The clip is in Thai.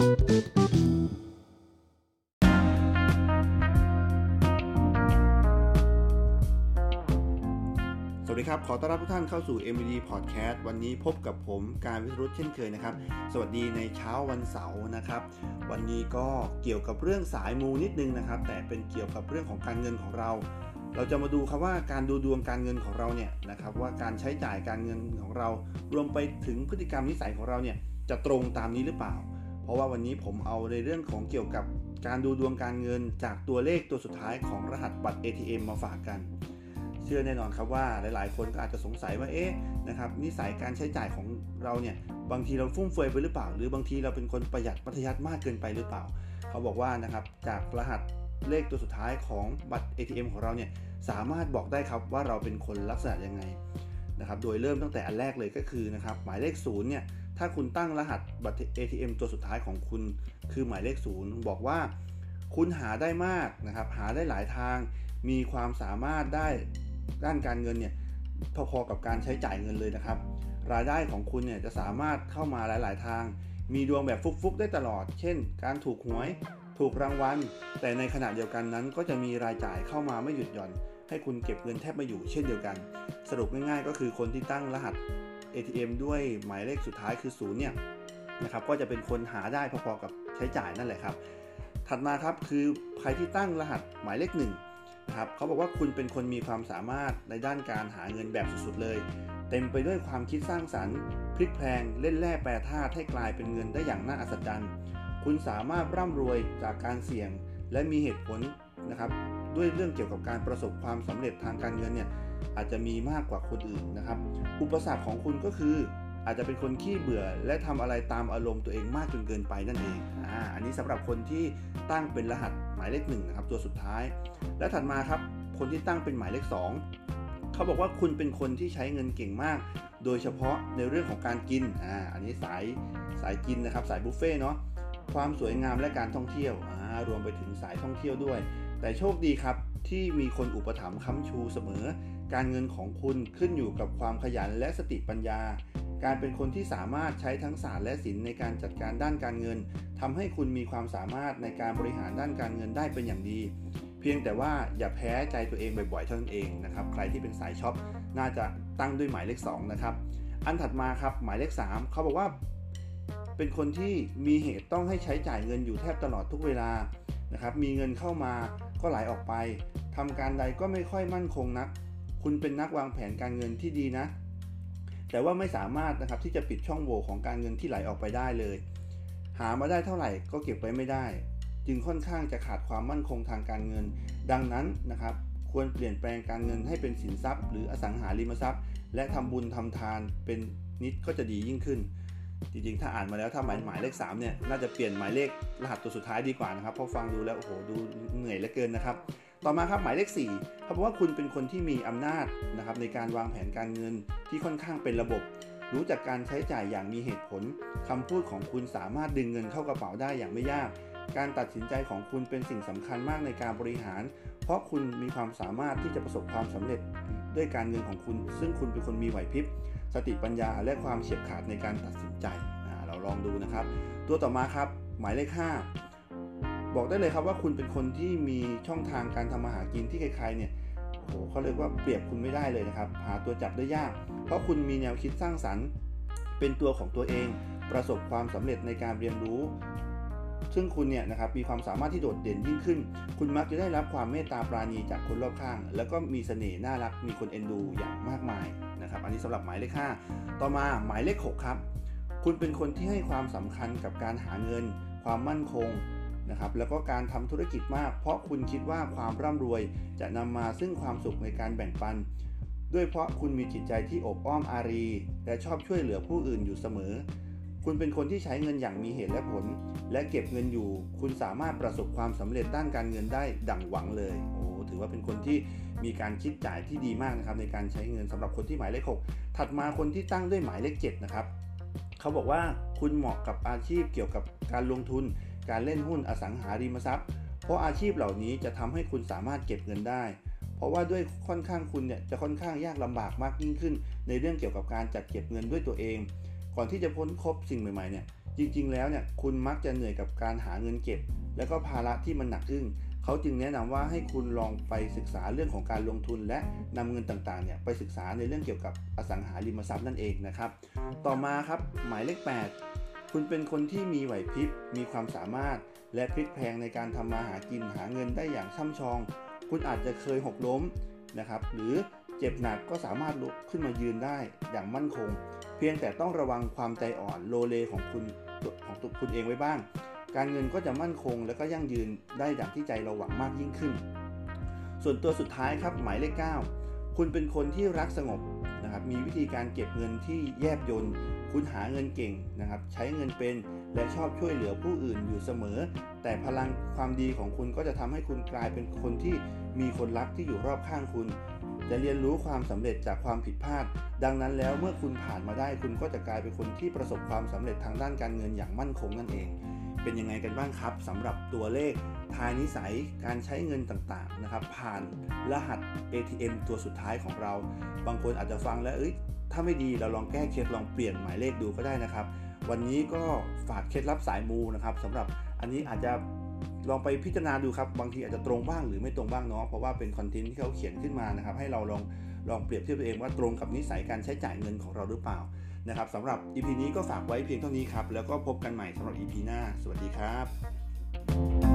สวัสดีครับ ขอต้อนรับทุกท่านเข้าสู่ MD Podcast วันนี้พบกับผมการวิรุตเช่นเคยนะครับ สวัสดีในเช้าวันเสาร์นะครับ วันนี้ก็เกี่ยวกับเรื่องสายมูนิดนึงนะครับ แต่เป็นเกี่ยวกับเรื่องของการเงินของเรา เราจะมาดูครับว่าการดูดวงการเงินของเราเนี่ยนะครับว่าการใช้จ่ายการเงินของเรา รวมไปถึงพฤติกรรมนิสัยของเราเนี่ยจะตรงตามนี้หรือเปล่า ราะว่าวันนี้ผมเอาในเรื่องของเกี่ยวกับการดูดวงการเงินจากตัวเลขตัวสุดท้ายของรหัสบัตร ATM มาฝากกัน เชื่อแน่นอนครับว่าหลาย ๆ คนก็อาจจะสงสัยว่าเอ๊ะนะครับนิสัยการใช้จ่ายของเราเนี่ยบางทีเราฟุ่มเฟือยไปหรือเปล่า หรือบางทีเราเป็นคนประหยัดมัธยัติมากเกินไปหรือเปล่า เขาบอกว่านะครับจากรหัสเลขตัวสุดท้ายของบัตร ATM ของเราเนี่ยสามารถบอกได้ครับว่าเราเป็นคนลักษณะยังไงนะครับโดยเริ่มตั้งแต่อันแรกเลยก็คือนะครับหมายเลข0เนี่ย ถ้าคุณตั้งรหัสบัตร ATM ตัวสุดท้ายของคุณคือหมายเลข0บอกว่า คุณหาได้มากนะครับ หาได้หลายทาง มีความสามารถได้ด้านการเงินเนี่ยพอๆกับการใช้จ่ายเงินเลยนะครับ รายได้ของคุณเนี่ยจะสามารถเข้ามาหลาย ๆ ทาง มีดวงแบบฟุกๆ ได้ตลอด เช่น การถูกหวย ถูกรางวัล แต่ในขณะเดียวกันนั้น ก็จะมีรายจ่ายเข้ามาไม่หยุดหย่อน ให้คุณเก็บเงินแทบไม่อยู่เช่นเดียวกัน สรุปง่ายๆ ก็คือคนที่ตั้งรหัส ATM ด้วยหมายเลขสุดท้ายคือ0เนี่ยนะครับก็จะเป็นคนหาได้พอๆกับใช้จ่ายนั่นแหละครับ ถัดมาครับคือใครที่ตั้งรหัสหมายเลขหนึ่งนะครับเขาบอกว่าคุณเป็นคนมีความสามารถในด้านการหาเงินแบบสุดๆเลย เต็มไปด้วยความคิดสร้างสรรค์พลิกแพลงเล่นแร่แปรธาตุให้กลายเป็นเงินได้อย่างน่าอัศจรรย์ คุณสามารถร่ำรวยจากการเสี่ยง และมีเหตุผลนะครับ ด้วยเรื่องเกี่ยวกับการประสบความสำเร็จทางการเงินเนี่ยอาจจะมีมากกว่าคนอื่นนะครับ อุปสรรคของคุณก็คืออาจจะเป็นคนขี้เบื่อ และทำอะไรตามอารมณ์ตัวเองมากจนเกินไปนั่นเองอ่าอันนี้สำหรับคนที่ตั้งเป็นรหัสหมายเลขหนึ่งนะครับตัวสุดท้าย และถัดมาครับคนที่ตั้งเป็นหมายเลข 2 เขาบอกว่าคุณเป็นคนที่ใช้เงินเก่งมาก โดยเฉพาะในเรื่องของการกินอ่าอันนี้สายสายกินนะครับสายบุฟเฟ่เนาะความสวยงามและการท่องเที่ยวอ่ารวมไปถึงสายท่องเที่ยวด้วย แต่โชคดีครับที่มีคนอุปถัมภ์ค้ำชูเสมอ การเงินของคุณขึ้นอยู่กับความขยันและสติปัญญา การเป็นคนที่สามารถใช้ทั้งศาสตร์และศิลป์ในการจัดการด้านการเงินทำให้คุณมีความสามารถในการบริหารด้านการเงินได้เป็นอย่างดี เพียงแต่ว่าอย่าแพ้ใจตัวเองบ่อยๆเท่านั้นเองนะครับ ใครที่เป็นสายช็อปน่าจะตั้งด้วยหมายเลข2นะครับ อันถัดมาครับหมายเลข 3 เขาบอกว่า เป็นคนที่มีเหตุต้องให้ใช้จ่ายเงินอยู่แทบตลอดทุกเวลานะครับ มีเงินเข้ามา ก็ไหลออกไปทำการใดก็ไม่ค่อยมั่นคงนัก คุณเป็นนักวางแผนการเงินที่ดีนะ แต่ว่าไม่สามารถนะครับที่จะปิดช่องโหว่ของการเงินที่ไหลออกไปได้เลย หามาได้เท่าไหร่ก็เก็บไว้ไม่ได้ จึงค่อนข้างจะขาดความมั่นคงทางการเงิน ดังนั้นนะครับ ควรเปลี่ยนแปลงการเงินให้เป็นสินทรัพย์ หรืออสังหาริมทรัพย์ และทำบุญทำทานเป็นนิดก็จะดียิ่งขึ้น จริงๆ ถ้าอ่านมาแล้วถ้าหมายหมายเลข3เนี่ยน่าจะเปลี่ยนหมายเลขรหัสตัวสุดท้ายดีกว่านะครับเพราะฟังดูแล้วโอ้โหดูเหนื่อยเหลือเกินนะครับ ต่อมาครับหมายเลข4เขาบอกว่าคุณเป็นคนที่มีอำนาจนะครับในการวางแผนการเงินที่ค่อนข้างเป็นระบบ รู้จักการใช้จ่ายอย่างมีเหตุผลคำพูดของคุณสามารถดึงเงินเข้ากระเป๋าได้อย่างไม่ยาก การตัดสินใจของคุณเป็นสิ่งสำคัญมากในการบริหาร เพราะคุณมีความสามารถที่จะประสบความสำเร็จด้วยการเงินของคุณ ซึ่งคุณเป็นคนมีไหวพริบ สติปัญญาและความเฉียบขาดในการตัดสินใจ เราลองดูนะครับ ตัวต่อมาครับ หมายเลข 5 บอกได้เลยครับว่าคุณเป็นคนที่มีช่องทางการทำมาหากินที่ใครๆเนี่ยโอ้โหเขาเรียกว่าเปรียบคุณไม่ได้เลยนะครับ หาตัวจับได้ยาก เพราะคุณมีแนวคิดสร้างสรรค์ เป็นตัวของตัวเอง ประสบความสำเร็จในการเรียนรู้ ซึ่งคุณเนี่ยนะครับมีความสามารถที่โดดเด่นยิ่งขึ้น คุณมักจะได้รับความเมตตาปราณีจากคนรอบข้าง แล้วก็มีเสน่ห์น่ารัก มีคนเอ็นดูอย่างมากมายนะครับอันนี้สำหรับหมายเลข 5 ต่อมาหมายเลข 6 ครับ คุณเป็นคนที่ให้ความสำคัญกับการหาเงิน ความมั่นคงนะครับแล้วก็การทำธุรกิจมาก เพราะคุณคิดว่าความร่ำรวยจะนำมาซึ่งความสุขในการแบ่งปัน ด้วยเพราะคุณมีจิตใจที่อบอ้อมอารี และชอบช่วยเหลือผู้อื่นอยู่เสมอ คุณเป็นคนที่ใช้เงินอย่างมีเหตุและผล และเก็บเงินอยู่ คุณสามารถประสบความสำเร็จด้านการเงินได้ดั่งหวังเลย โอ้ถือว่าเป็นคนที่มีการคิดจ่ายที่ดีมากนะครับในการใช้เงินสำหรับคนที่หมายเลข 6 ถัดมาคนที่ตั้งด้วยหมายเลข 7 นะครับ เขาบอกว่าคุณเหมาะกับอาชีพเกี่ยวกับการลงทุน การเล่นหุ้นอสังหาริมทรัพย์ เพราะอาชีพเหล่านี้จะทำให้คุณสามารถเก็บเงินได้เพราะว่าด้วยค่อนข้างคุณเนี่ยจะค่อนข้างยากลำบากมากยิ่งขึ้น ในเรื่องเกี่ยวกับการจัดเก็บเงินด้วยตัวเอง ก่อนที่จะพ้นคบสิ่งใหม่ๆเนี่ยจริงๆแล้วเนี่ยคุณมักจะเหนื่อยกับการหาเงินเก็บ แล้วก็ภาระที่มันหนักอึ้งเขาจึงแนะนำว่าให้คุณลองไปศึกษาเรื่องของการลงทุน และนำเงินต่างๆเนี่ยไปศึกษาในเรื่องเกี่ยวกับอสังหาริมทรัพย์นั่นเองนะครับต่อมาครับหมายเลข 8 คุณเป็นคนที่มีไหวพริบมีความสามารถ และพลิกแพงในการทำมาหากินหาเงินได้อย่างช่ำชอง คุณอาจจะเคยหกล้มนะครับหรือ เจ็บหนักก็สามารถลุกขึ้นมายืนได้อย่างมั่นคง เพียงแต่ต้องระวังความใจอ่อนโลเลของคุณของตัวคุณเองไว้บ้าง การเงินก็จะมั่นคง และก็ยั่งยืนได้ดังที่ใจเราหวังมากยิ่งขึ้น ส่วนตัวสุดท้ายครับหมายเลข 9 คุณเป็นคนที่รักสงบนะครับมีวิธีการเก็บเงินที่แยบยนคุณหาเงินเก่งนะครับใช้เงินเป็นและชอบช่วยเหลือผู้อื่นอยู่เสมอ แต่พลังความดีของคุณก็จะทำให้คุณกลายเป็นคนที่มีคนรักที่อยู่รอบข้างคุณ จะเรียนรู้ความสำเร็จจากความผิดพลาด ดังนั้นแล้วเมื่อคุณผ่านมาได้คุณก็จะกลายเป็นคนที่ประสบความสำเร็จทางด้านการเงินอย่างมั่นคงนั่นเอง เป็นยังไงกันบ้างครับสำหรับตัวเลขทายนิสัยการใช้เงินต่างๆนะครับ ผ่านรหัส ATM ตัวสุดท้ายของเรา บางคนอาจจะฟังแล้วเอ้ยถ้าไม่ดีเราลองแก้เคล็ดลองเปลี่ยนหมายเลขดูก็ได้นะครับ วันนี้ก็ฝากเคล็ดลับสายมูนะครับสำหรับอันนี้อาจจะ ลองไปพิจารณาดูครับบางทีอาจจะตรงบ้างหรือไม่ตรงบ้างเนาะเพราะว่าเป็นคอนเทนต์ที่เขาเขียนขึ้นมานะครับให้เราลองลองเปรียบเทียบตัวเองว่าตรงกับนิสัยการใช้จ่ายเงินของเราหรือเปล่านะครับสำหรับ EP นี้ก็ฝากไว้เพียงเท่านี้ครับแล้วก็พบกันใหม่สำหรับ EP หน้า สวัสดีครับ